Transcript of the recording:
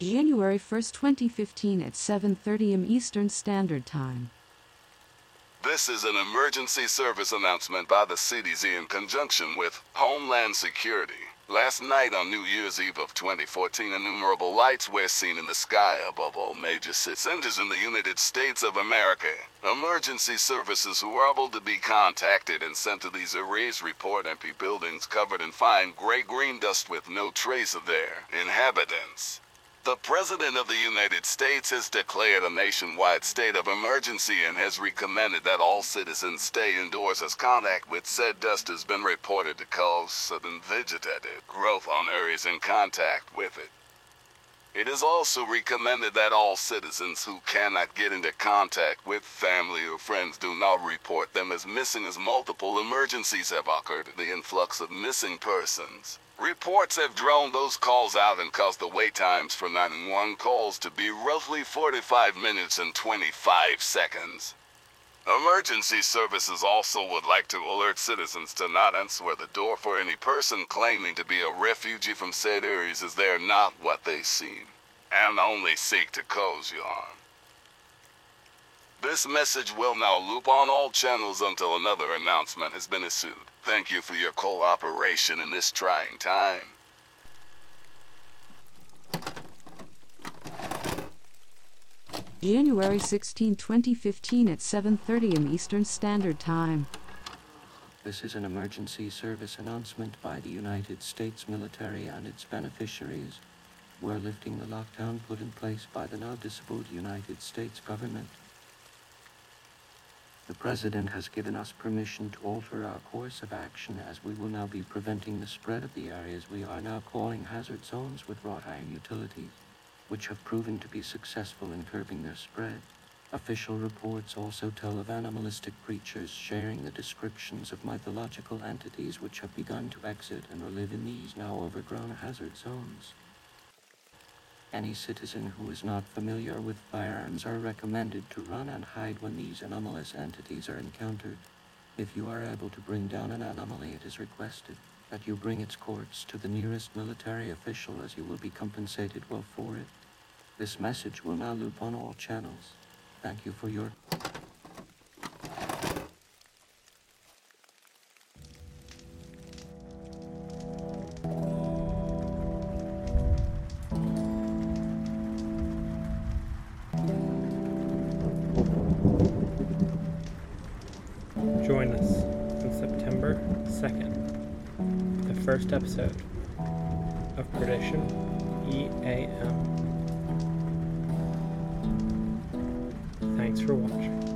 January 1st, 2015 at 7:30 am Eastern Standard Time. This is an emergency service announcement by the CDC in conjunction with Homeland Security. Last night on New Year's Eve of 2014, innumerable lights were seen in the sky above all major centers in the United States of America. Emergency services were able to be contacted and sent to these arrays report empty buildings covered in fine gray-green dust with no trace of their inhabitants. The President of the United States has declared a nationwide state of emergency and has recommended that all citizens stay indoors as contact with said dust has been reported to cause sudden vegetative growth on areas in contact with it. It is also recommended that all citizens who cannot get into contact with family or friends do not report them as missing as multiple emergencies have occurred. The influx of missing persons. Reports have drawn those calls out and caused the wait times for 911 calls to be roughly 45 minutes and 25 seconds. Emergency services also would like to alert citizens to not answer the door for any person claiming to be a refugee from said areas as they are not what they seem, and only seek to cause you harm. This message will now loop on all channels until another announcement has been issued. Thank you for your cooperation in this trying time. January 16, 2015 at 7:30 am Eastern Standard Time. This is an emergency service announcement by the United States military and its beneficiaries. We're lifting the lockdown put in place by the now disabled United States government. The President has given us permission to alter our course of action as we will now be preventing the spread of the areas we are now calling hazard zones with wrought iron utilities, which have proven to be successful in curbing their spread. Official reports also tell of animalistic creatures sharing the descriptions of mythological entities which have begun to exit and live in these now overgrown hazard zones. Any citizen who is not familiar with firearms are recommended to run and hide when these anomalous entities are encountered. If you are able to bring down an anomaly, it is requested that you bring its corpse to the nearest military official as you will be compensated well for it. This message will now loop on all channels. Thank you for your... Join us on September 2nd, the first episode of Perdition EAM. Thanks for watching.